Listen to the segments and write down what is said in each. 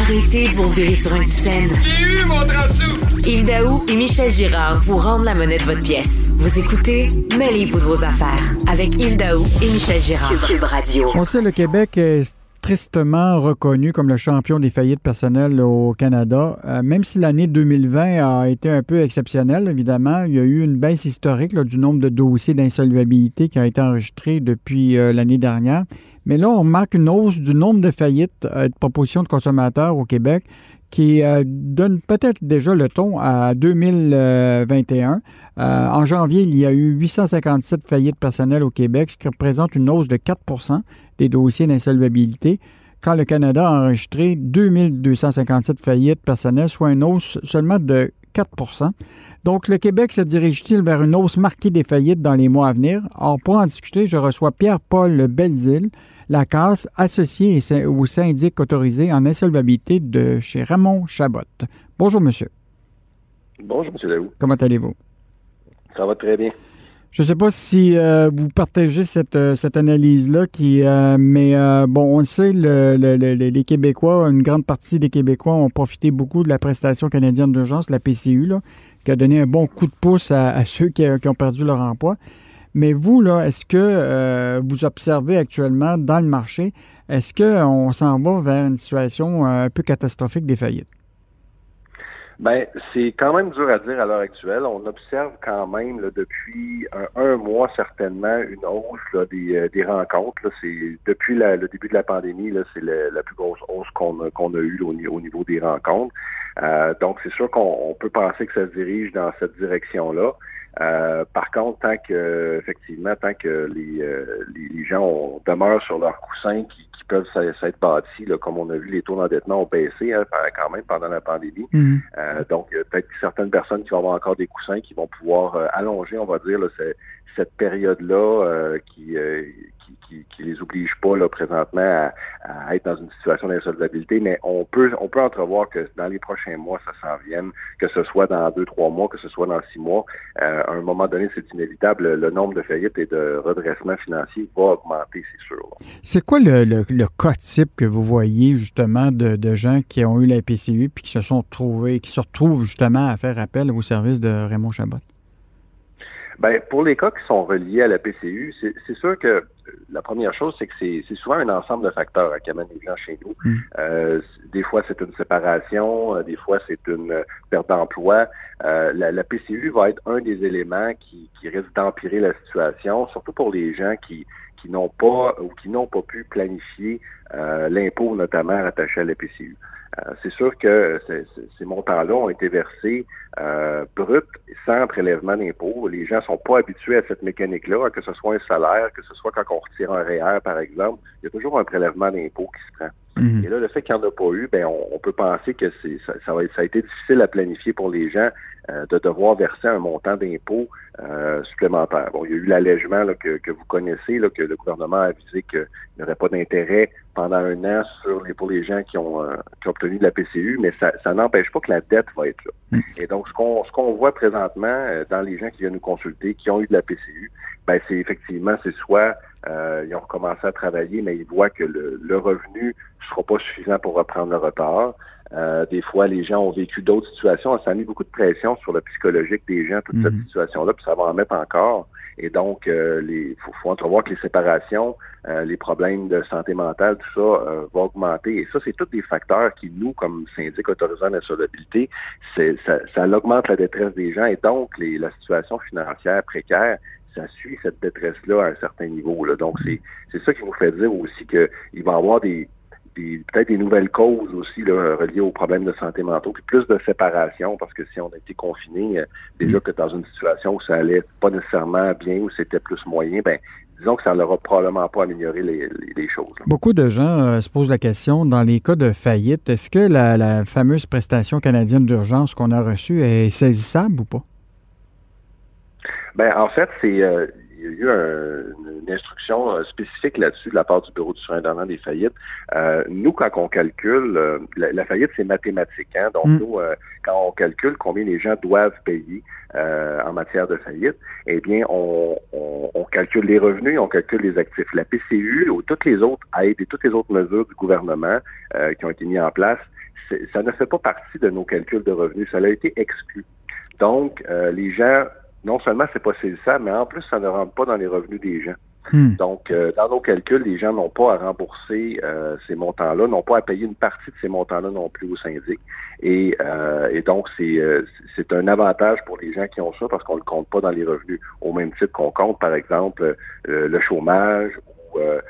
Arrêtez de vous virer sur une scène. J'ai eu mon transou! Yves Daou et Michel Girard vous rendent la monnaie de votre pièce. Vous écoutez Mêlez-vous de vos affaires avec Yves Daou et Michel Girard. Cube Radio. On sait le Québec est tristement reconnu comme le champion des faillites personnelles au Canada. Euh, même si l'année 2020 a été un peu exceptionnelle, évidemment, il y a eu une baisse historique là, du nombre de dossiers d'insolvabilité qui a été enregistrés depuis euh, l'année dernière. Mais là, on remarque une hausse du nombre de faillites de propositions de consommateurs au Québec qui euh, donne peut-être déjà le ton à 2021. Euh, en janvier, il y a eu 857 faillites personnelles au Québec, ce qui représente une hausse de 4% des dossiers d'insolvabilité, quand le Canada a enregistré 2257 faillites personnelles, soit une hausse seulement de 4 donc, le Québec se dirige-t-il vers une hausse marquée des faillites dans les mois à venir? Or, pour en discuter, je reçois Pierre-Paul Belzile, la casse associé au syndic autorisé en insolvabilité de chez Ramon Chabot. Bonjour, monsieur. Bonjour, monsieur Daou. Comment allez-vous? Ça va très bien. Je ne sais pas si euh, vous partagez cette, euh, cette analyse-là, qui, euh, mais bon, on le sait, les Québécois, une grande partie des Québécois ont profité beaucoup de la prestation canadienne d'urgence, la PCU, là, qui a donné un bon coup de pouce à, ceux qui, qui, ont perdu leur emploi. Mais vous, là, est-ce que euh, vous observez actuellement dans le marché, est-ce qu'on s'en va vers une situation euh, un peu catastrophique des faillites? Ben, c'est quand même dur à dire à l'heure actuelle. On observe quand même depuis un, mois certainement une hausse des, euh, des, rencontres. C'est depuis le début de la pandémie, c'est la plus grosse hausse qu'on a, qu'on a eue au, niveau des rencontres. donc, c'est sûr qu'on peut penser que ça se dirige dans cette direction-là. Euh, par contre, tant que effectivement, tant que les, euh, les, gens demeurent sur leurs coussins qui, qui peuvent s'être bâtis, là, comme on a vu, les taux d'endettement ont baissé hein, quand même pendant la pandémie. Mm-hmm. Euh, donc, peut-être certaines personnes qui vont avoir encore des coussins qui vont pouvoir allonger, on va dire, là, cette période-là qui, qui, qui, les oblige pas là, présentement à, être dans une situation d'insolvabilité, mais on peut on peut entrevoir que dans les prochains mois, ça s'en vienne, que ce soit dans deux, trois mois, que ce soit dans six mois. Euh, à un moment donné, c'est inévitable. Le nombre de faillites et de redressements financiers va augmenter, c'est sûr. C'est quoi le, le, le, cas type que vous voyez justement de, de, gens qui ont eu la PCU puis qui se sont trouvés, qui se retrouvent justement à faire appel au service de Raymond Chabot? Ben, pour les cas qui sont reliés à la PCU, c'est sûr que la première chose, c'est que c'est souvent un ensemble de facteurs qui amènent les gens chez nous. Mm. Euh, des fois, c'est une séparation, euh, des fois, c'est une perte d'emploi. Euh, la, PCU va être un des éléments qui, qui risque d'empirer la situation, surtout pour les gens qui, qui n'ont pas ou qui n'ont pas pu planifier l'impôt notamment rattaché à la PCU. Euh, c'est sûr que ces montants-là ont été versés euh, bruts, sans prélèvement d'impôts. Les gens sont pas habitués à cette mécanique-là, que ce soit un salaire, que ce soit quand on retire un REER, par exemple, il y a toujours un prélèvement d'impôts qui se prend. Mhm. Et là, le fait qu'il n'y en a pas eu, ben, on, peut penser que c'est, ça, ça, a été difficile à planifier pour les gens euh, de devoir verser un montant d'impôt euh, supplémentaire. Bon, il y a eu l'allègement que, que, vous connaissez, là, que le gouvernement a avisé qu'il n'y aurait pas d'intérêt pendant un an sur les, pour les gens qui ont, euh, qui ont obtenu de la PCU, mais ça, ça n'empêche pas que la dette va être là. Mhm. Et donc, ce qu'on, ce qu'on voit présentement dans les gens qui viennent nous consulter, qui ont eu de la PCU, ben, c'est effectivement, c'est soit euh, ils ont recommencé à travailler, mais ils voient que le, le revenu ne sera pas suffisant pour reprendre le retard. Euh, des fois, les gens ont vécu d'autres situations. Ça a mis beaucoup de pression sur le psychologique des gens, toute cette mhm. situation-là, puis ça va en mettre encore. Et donc, euh, il faut, faut, entrevoir que les séparations, euh, les problèmes de santé mentale, tout ça euh, va augmenter. Et ça, c'est tous des facteurs qui, nous, comme syndic autorisant l'insolvabilité, ça, ça augmente la détresse des gens et donc les, la situation financière précaire ça suit cette détresse-là à un certain niveau. Là. Donc, c'est, c'est ça qui nous fait dire aussi qu'il va y avoir des, peut-être des nouvelles causes aussi là, reliées aux problèmes de santé mentale, puis plus de séparation, parce que si on a été confiné, euh, déjà mm. que dans une situation où ça allait pas nécessairement bien, où c'était plus moyen, ben disons que ça n'aura probablement pas amélioré les, choses. Beaucoup de gens euh, se posent la question, dans les cas de faillite, est-ce que la, fameuse prestation canadienne d'urgence qu'on a reçue est saisissable ou pas? Ben, en fait, c'est euh, il y a eu une instruction euh, spécifique là-dessus de la part du Bureau du surintendant des faillites. Euh, nous, quand on calcule, euh, la, faillite, c'est mathématique. Hein? Donc, mm. nous, quand on calcule combien les gens doivent payer en matière de faillite, eh bien, on, calcule les revenus, on calcule les actifs. La PCU ou toutes les autres aides et toutes les autres mesures du gouvernement qui ont été mises en place, ça ne fait pas partie de nos calculs de revenus. Ça a été exclu. Donc, les gens non seulement c'est pas saisissable, mais en plus, ça ne rentre pas dans les revenus des gens. Hmm. Donc, euh, dans nos calculs, les gens n'ont pas à rembourser euh, ces montants-là, n'ont pas à payer une partie de ces montants-là non plus au syndic. Et, euh, et donc, c'est c'est un avantage pour les gens qui ont ça parce qu'on ne le compte pas dans les revenus au même titre qu'on compte, par exemple, le chômage ou ou euh,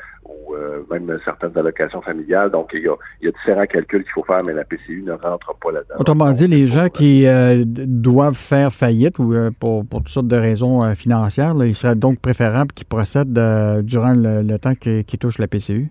même certaines allocations familiales. Donc, il y, a, différents calculs qu'il faut faire, mais la PCU ne rentre pas là-dedans. Autrement dit, les gens qui euh, doivent faire faillite ou euh, pour, toutes sortes de raisons financières, il serait donc préférable qu'ils procèdent durant le, temps qu'ils touchent la PCU?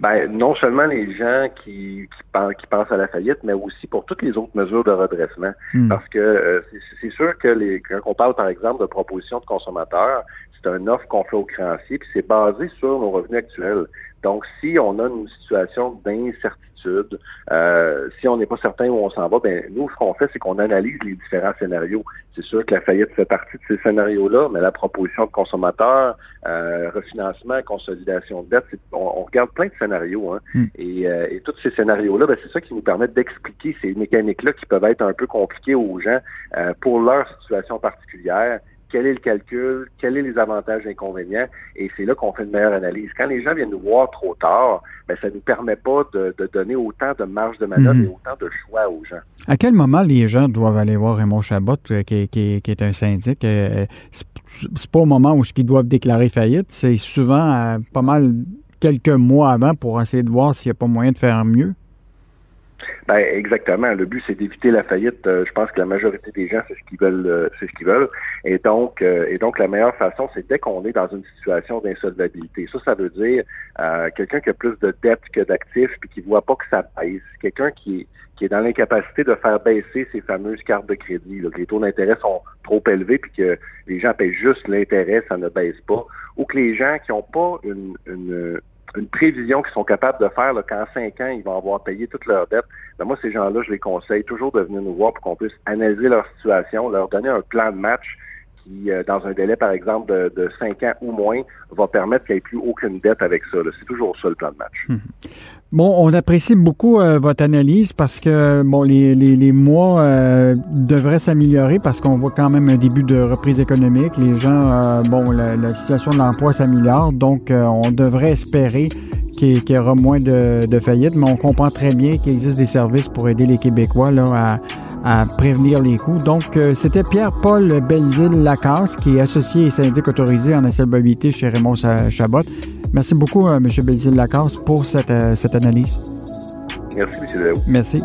Ben, non seulement les gens qui, qui, pensent, à la faillite, mais aussi pour toutes les autres mesures de redressement. Hmm. Parce que c'est sûr que les, quand on parle, par exemple, de propositions de consommateurs, c'est un offre qu'on fait aux créanciers, puis c'est basé sur nos revenus actuels. Donc, si on a une situation d'incertitude, euh, si on n'est pas certain où on s'en va, ben nous, ce qu'on fait, c'est qu'on analyse les différents scénarios. C'est sûr que la faillite fait partie de ces scénarios-là, mais la proposition de consommateur, euh, refinancement, consolidation de dette, on, regarde plein de scénarios. Hein. Hmm. Et, euh, et, tous ces scénarios-là, ben, c'est ça qui nous permet d'expliquer ces mécaniques-là qui peuvent être un peu compliquées aux gens euh, pour leur situation particulière quel est le calcul, quels sont les avantages et inconvénients, et c'est là qu'on fait une meilleure analyse. Quand les gens viennent nous voir trop tard, ben, ça ne nous permet pas de, donner autant de marge de manœuvre mhm. et autant de choix aux gens. À quel moment les gens doivent aller voir Raymond Chabot, euh, qui, est un syndic? Euh, c'est pas au moment où ils doivent déclarer faillite, c'est souvent euh, pas mal quelques mois avant pour essayer de voir s'il n'y a pas moyen de faire mieux? Ben exactement. Le but c'est d'éviter la faillite. Euh, je pense que la majorité des gens c'est ce qu'ils veulent, euh, c'est ce qu'ils veulent. Et donc, euh, et donc la meilleure façon c'est dès qu'on est dans une situation d'insolvabilité. Ça, ça veut dire quelqu'un qui a plus de dettes que d'actifs puis qui voit pas que ça baisse. Quelqu'un qui est qui est dans l'incapacité de faire baisser ces fameuses cartes de crédit. Là, que les taux d'intérêt sont trop élevés puis que les gens payent juste l'intérêt, ça ne baisse pas. Ou que les gens qui n'ont pas une, une une prévision qu'ils sont capables de faire qu'en cinq ans, ils vont avoir payé toute leur dette. Ben moi, ces gens-là, je les conseille toujours de venir nous voir pour qu'on puisse analyser leur situation, leur donner un plan de match qui, euh, dans un délai, par exemple, de, de 5 ans ou moins, va permettre qu'il n'y ait plus aucune dette avec ça. C'est toujours ça le plan de match. Mhm. Bon, on apprécie beaucoup euh, votre analyse parce que bon, les, les, mois euh, devraient s'améliorer parce qu'on voit quand même un début de reprise économique. Les gens, bon, la, situation de l'emploi s'améliore, donc on devrait espérer qu'il y aura moins de, de faillites, mais on comprend très bien qu'il existe des services pour aider les Québécois là, à, à prévenir les coûts. Donc, euh, c'était Pierre-Paul Belzile-Lacasse, qui est associé et syndic autorisé en insolvabilité chez Raymond Chabot. Merci beaucoup, euh, M. Belzile-Lacasse, pour cette, euh, cette analyse. Merci, M. Léo. Merci.